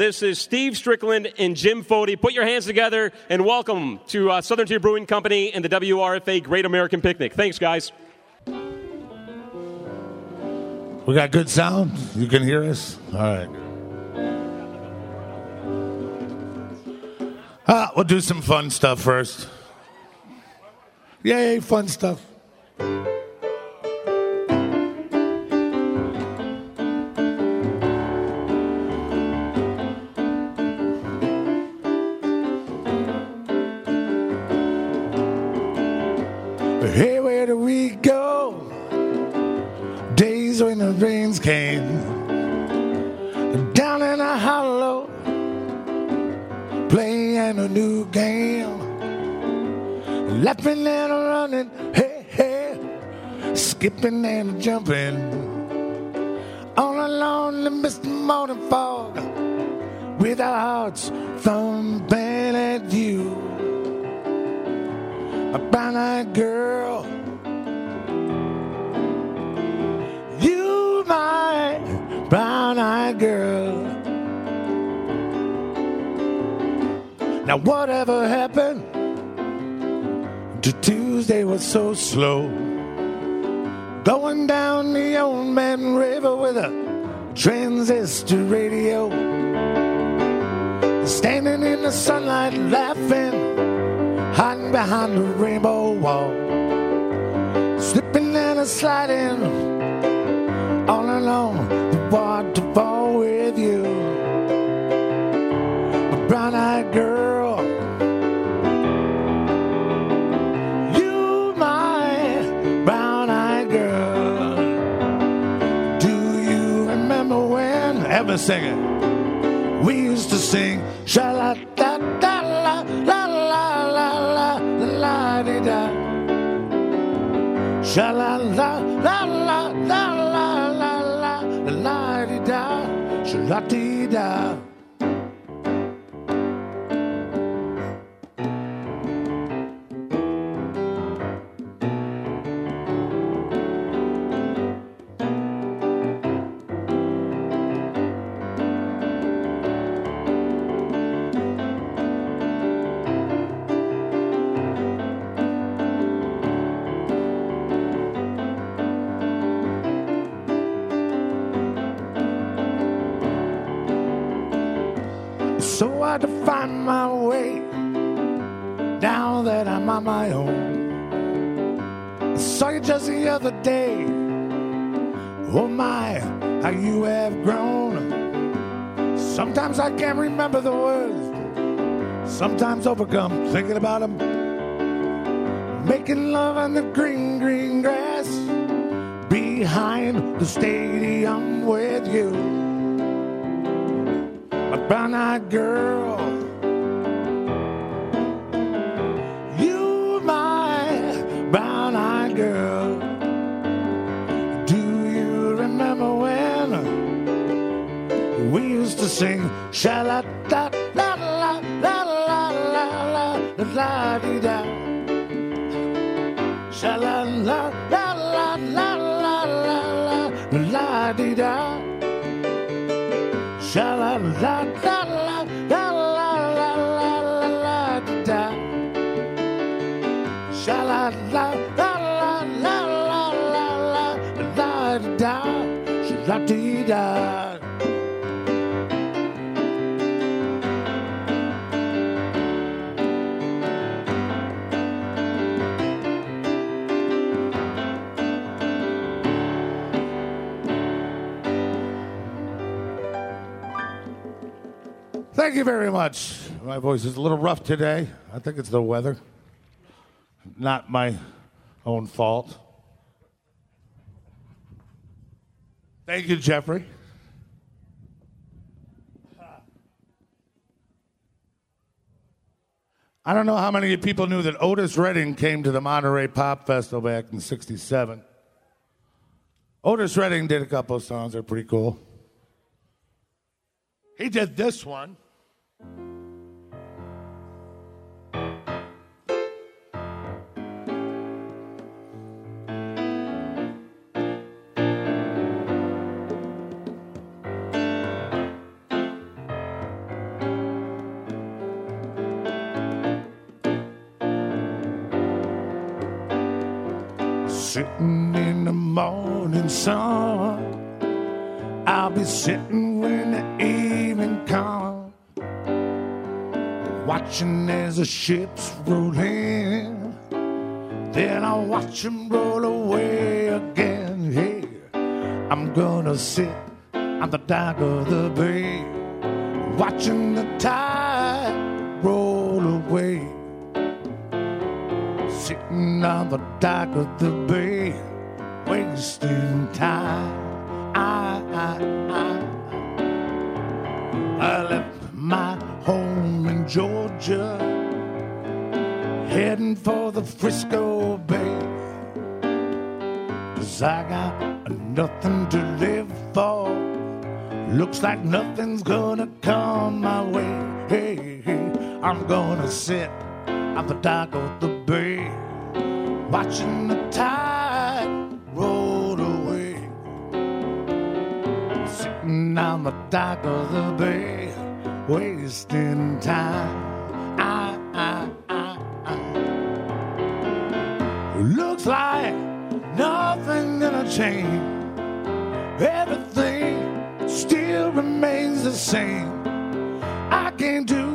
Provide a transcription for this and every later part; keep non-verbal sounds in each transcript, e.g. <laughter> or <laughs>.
This is Steve Strickland and Jim Foti. Put your hands together and welcome to uh, Southern Tier Brewing Company and the WRFA Great American Picnic. Thanks, guys. We got good sound. You can hear us. All right. Ah, we'll do some fun stuff first. Yay, fun stuff. Down in a hollow, playing a new game, laughing and running, hey hey, skipping and jumping, all alone in Mr. Morning Fog, with our hearts thumping at you, a brown-eyed girl. Now, whatever happened to Tuesday was so slow. Going down the old man river with a transistor radio. Standing in the sunlight laughing, hiding behind the rainbow wall. Slipping and sliding all along the waterfall with you. A brown eyed girl. Ever sing it? We used to sing sha la da da la la la la la la di da. Sha la la la la la la la la la di da. Sha la di da. My own. I saw you just the other day. Oh my, how you have grown. Sometimes I can't remember the words. Sometimes overcome thinking about them. Making love on the green, green grass behind the stadium with you a brown eyed girl. Sing sha la da la la la la la la la di da? Sha la la la la la la la la di da. Thank you very much. My voice is a little rough today. I think it's the weather, not my own fault. Thank you, Jeffrey. I don't know how many people knew that Otis Redding came to the Monterey Pop Festival back in 67. Otis Redding did a couple of songs, they're pretty cool. He did this one sitting in the morning sun. I'll be sitting when the watching as the ships roll in. Then I'll watch them roll away again. Hey, I'm gonna sit on the dock of the bay, watching the tide roll away. Sitting on the dock of the bay, wasting time. I, I, I, I left Georgia, heading for the Frisco Bay. Cause I got nothing to live for. Looks like nothing's gonna come my way. Hey, hey, I'm gonna sit on the dock of the bay, watching the tide roll away. Sitting on the dock of the bay, wasting time. I, I, I. Looks like nothing gonna change. Everything still remains the same. I can't do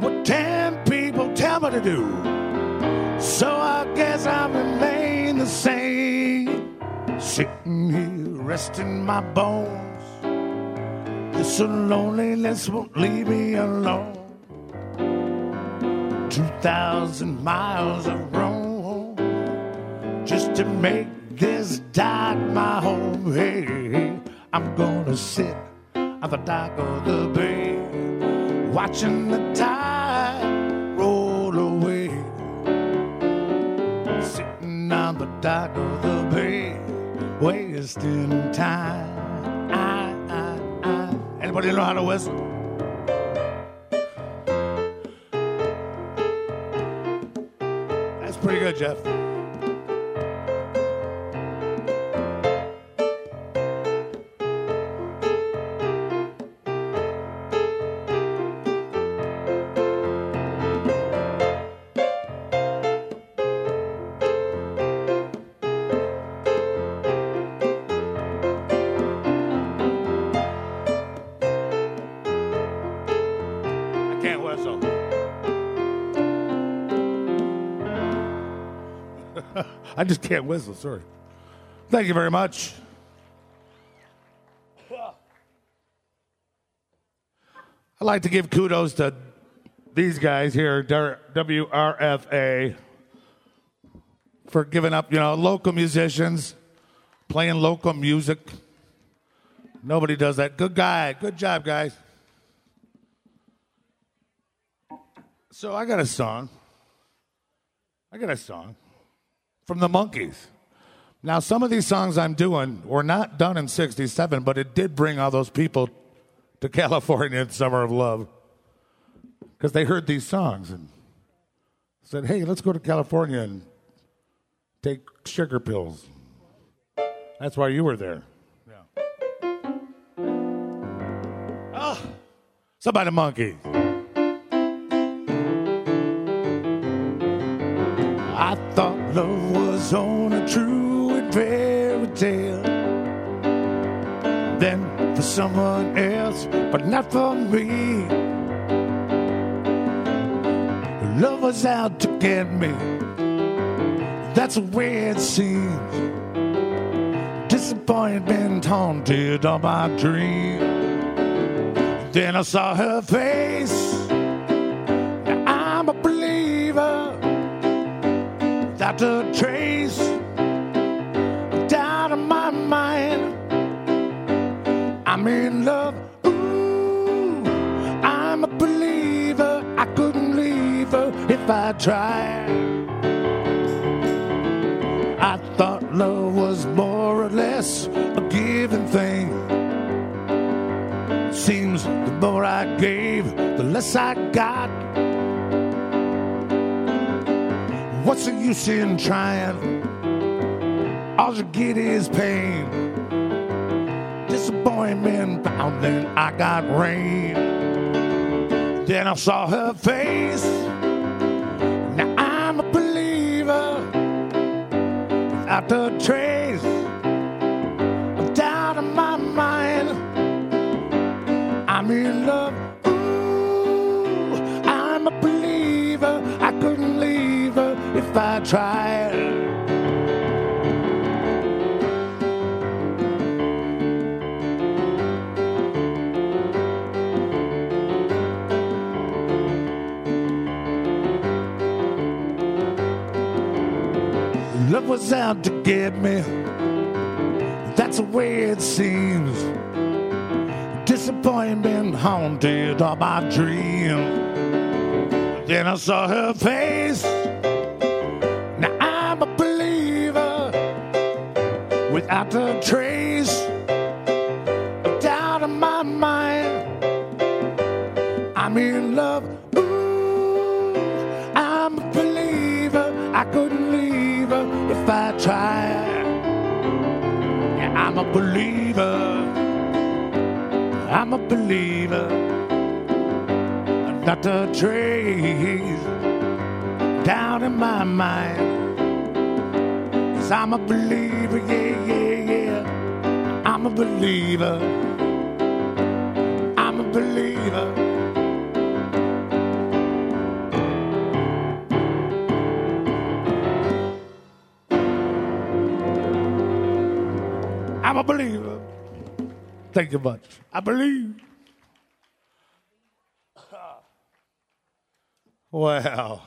what ten people tell me to do. So I guess I remain the same. Sitting here resting my bones. This loneliness won't leave me alone. Two thousand miles of roam just to make this dock my home. Hey, I'm gonna sit on the dock of the bay, watching the tide roll away. Sitting on the dock of the bay, wasting time. Anybody know how to whistle? That's pretty good, Jeff. I just can't whistle, sorry. Thank you very much. I'd like to give kudos to these guys here, WRFA, for giving up, you know, local musicians, playing local music. Nobody does that. Good guy. Good job, guys. So I got a song. I got a song from the Monkees. Now, some of these songs I'm doing were not done in 67, but it did bring all those people to <laughs> California in Summer of Love because they heard these songs and said, hey, let's go to California and take sugar pills. That's why you were there. Yeah. Oh, somebody the I thought love was on a true and fairy tale. Then for someone else, but not for me. Love was out to get me. That's the way it seems. Disappointment haunted all my dreams. Then I saw her face. Without a trace doubt in my mind. I'm in love. Ooh, I'm a believer. I couldn't leave her if I tried. I thought love was more or less a given thing. Seems the more I gave, the less I got. What's the use in trying? All you get is pain. Disappointment found, then I got rain. Then I saw her face. Now I'm a believer without a trace tried. Love was out to get me. That's the way it seems. Disappointment haunted all my dreams. Then I saw her face. Without a trace of doubt in my mind. I'm in love. Ooh, I'm a believer. I couldn't leave her if I tried. Yeah, I'm a believer. I'm a believer. Not a trace down in my mind. Cause I'm a believer, yeah, yeah, yeah. I'm a believer. I'm a believer. I'm a believer. Thank you much. I believe. Wow.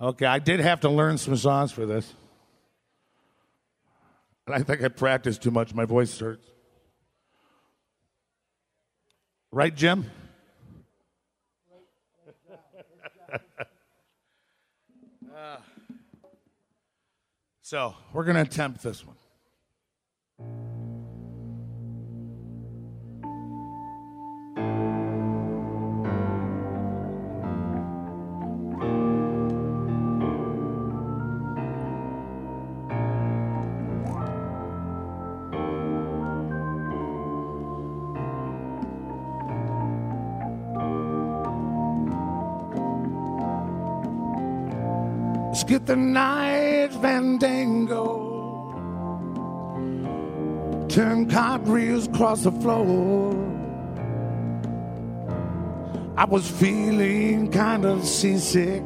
Okay, I did have to learn some songs for this. And I think I practiced too much. My voice hurts. Right, Jim? Ah. <laughs> so, we're going to attempt this one. Get the night fandango. Turn cartwheels across the floor. I was feeling kind of seasick.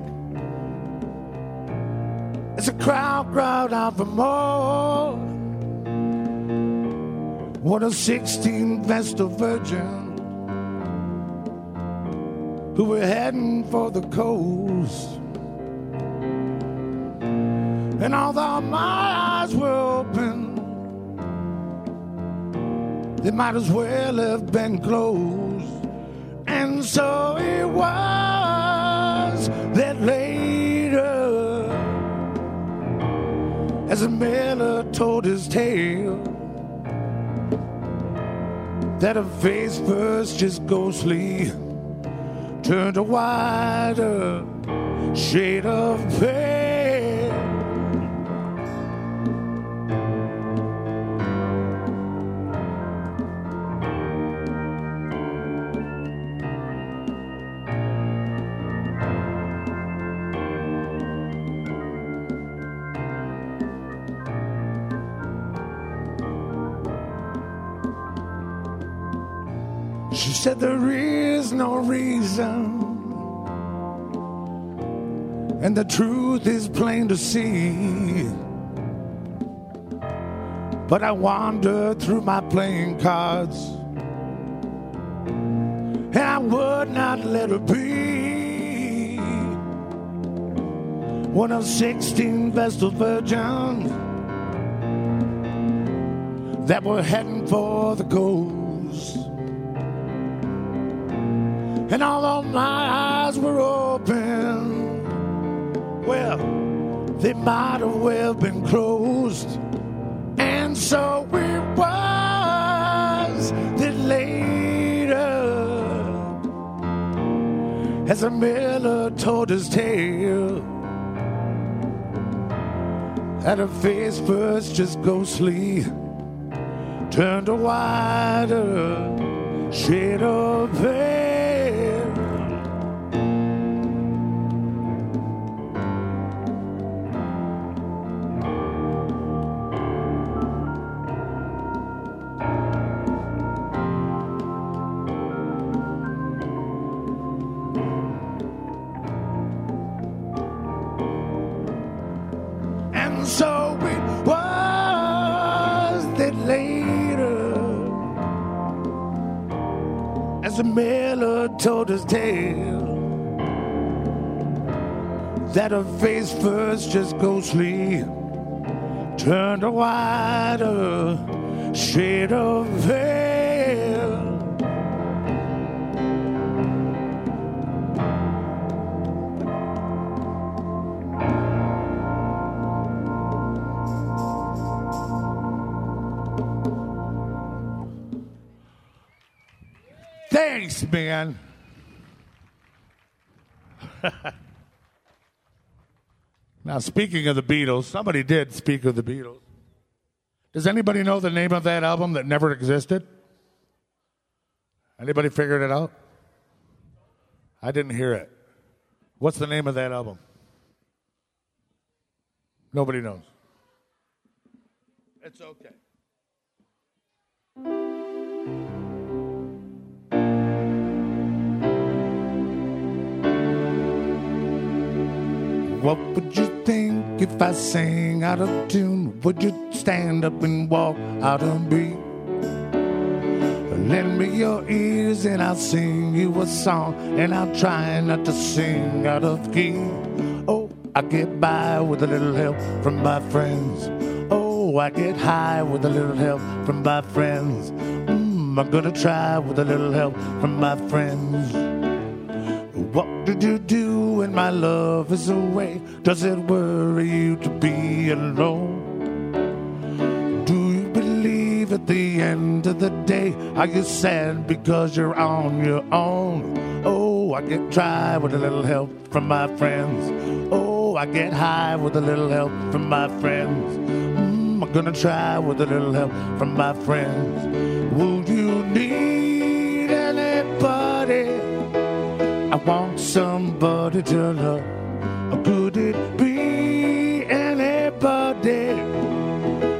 As a crowd crowd out for more. What a 16 Vestal Virgin who were heading for the coast. And although my eyes were open, they might as well have been closed. And so it was that later, as a miller told his tale, that a face first just ghostly turned a wider shade of pale. Said there is no reason, and the truth is plain to see. But I wandered through my playing cards, and I would not let her be one of 16 Vestal virgins that were heading for the coast. And although my eyes were open, well, they might have well been closed. And so it was that later, as a miller told his tale, that her face first just ghostly turned a wider shade of pale. Tale. That a face first just ghostly turned a wider shade of veil. Thanks, man. <laughs> now, speaking of the Beatles, somebody did speak of the Beatles. Does anybody know the name of that album that never existed? Anybody figured it out? I didn't hear it. What's the name of that album? Nobody knows. It's okay. What would you think if I sang out of tune? Would you stand up and walk out of beat? Lend me your ears and I'll sing you a song, and I'll try not to sing out of key. Oh, I get by with a little help from my friends. Oh, I get high with a little help from my friends. Mm, I'm gonna try with a little help from my friends. What did you do when my love is away? Does it worry you to be alone? Do you believe at the end of the day? Are you sad because you're on your own? Oh, I get dry with a little help from my friends. Oh, I get high with a little help from my friends. Mm, I'm gonna try with a little help from my friends. Will I want somebody to love. Could it be anybody?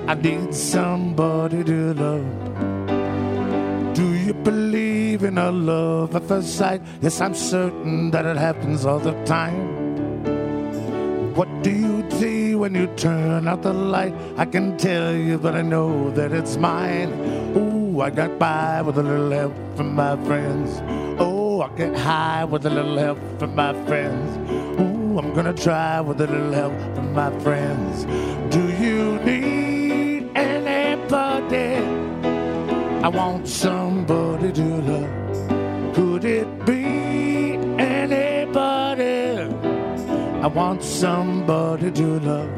I need somebody to love. Do you believe in a love at first sight? Yes, I'm certain that it happens all the time. What do you see when you turn out the light? I can tell you, but I know that it's mine. Ooh, I got by with a little help from my friends. Oh, get high with a little help from my friends. Ooh, I'm gonna try with a little help from my friends. Do you need anybody? I want somebody to love. Could it be anybody? I want somebody to love.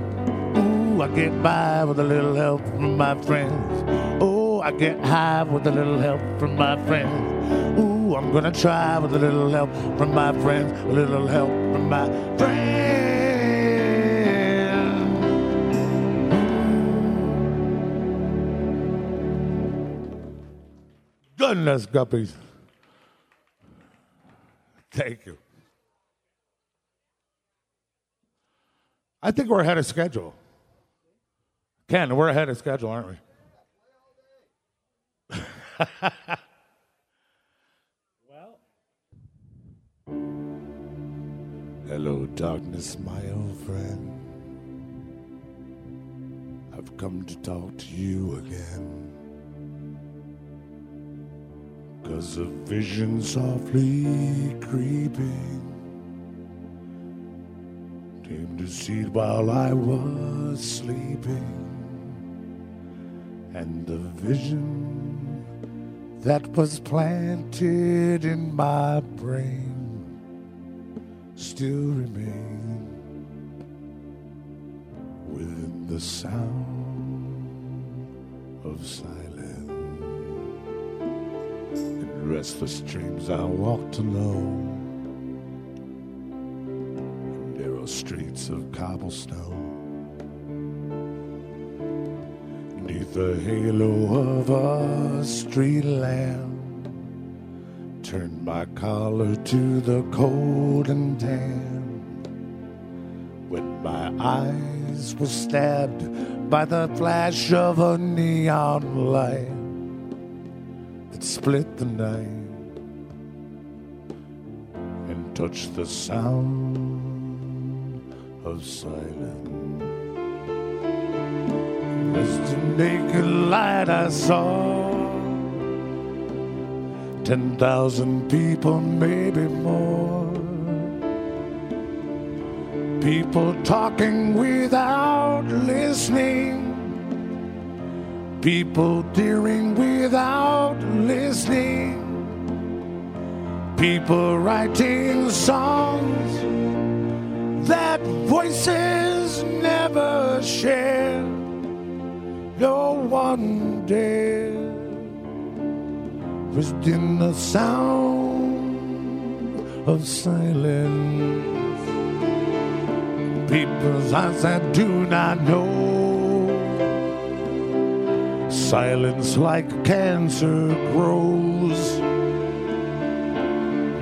Ooh, I get by with a little help from my friends. Oh, I get high with a little help from my friends. Ooh, I'm gonna try with a little help from my friends, a little help from my friends. Goodness, guppies. Thank you. I think we're ahead of schedule. Ken, we're ahead of schedule, aren't we? <laughs> hello, darkness, my old friend. I've come to talk to you again. Cause a vision softly creeping came to see while I was sleeping. And the vision that was planted in my brain still remain within the sound of silence. In restless dreams, I walked alone narrow streets of cobblestone. Neath the halo of a street lamp, turned my collar to the cold and damp. When my eyes were stabbed by the flash of a neon light that split the night and touched the sound of silence. As the naked light I saw 10,000 people, maybe more. People talking without listening. People dealing without listening. People writing songs that voices never share. No one dare rest in the sound of silence. People's eyes that do not know. Silence like cancer grows.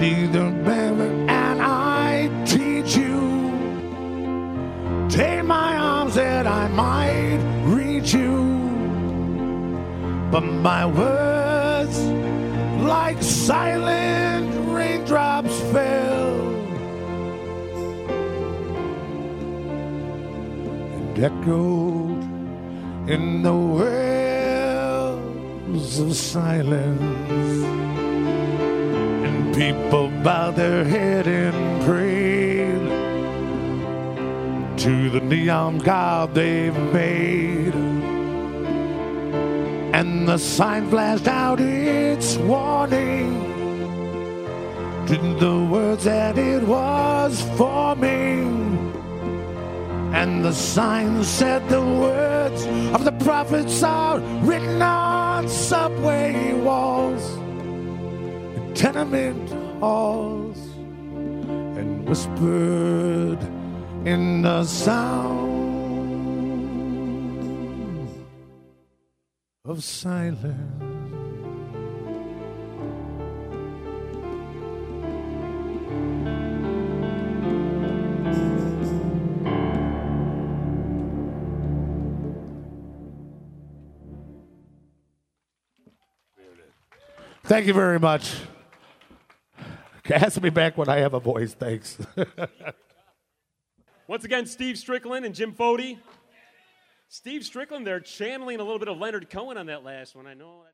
Neither never and I teach you. Take my arms that I might reach you. But my words, like silent raindrops, fell and echoed in the wells of silence. And people bowed their head and prayed to the neon god they've made. And the sign flashed out its warning to the words that it was forming. And the sign said the words of the prophets are written on subway walls, tenement halls, and whispered in the sound of silence. Thank you very much. Ask me back when I have a voice. Thanks. <laughs> Once again, Steve Strickland and Jim Foti. Steve Strickland, they're channeling a little bit of Leonard Cohen on that last one. I know.